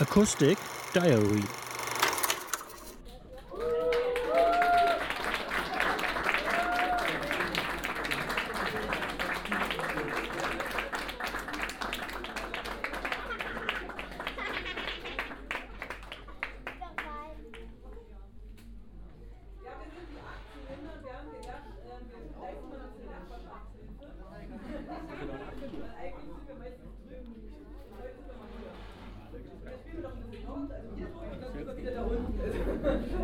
Acoustic Diary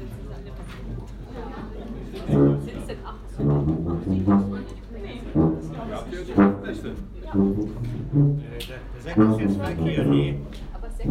Der Sekt ist jetzt weg hier, nee. Aber Sekt.